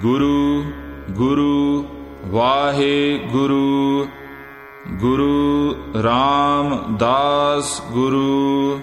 Guru Guru Waheguru. Guru Ramdas Guru.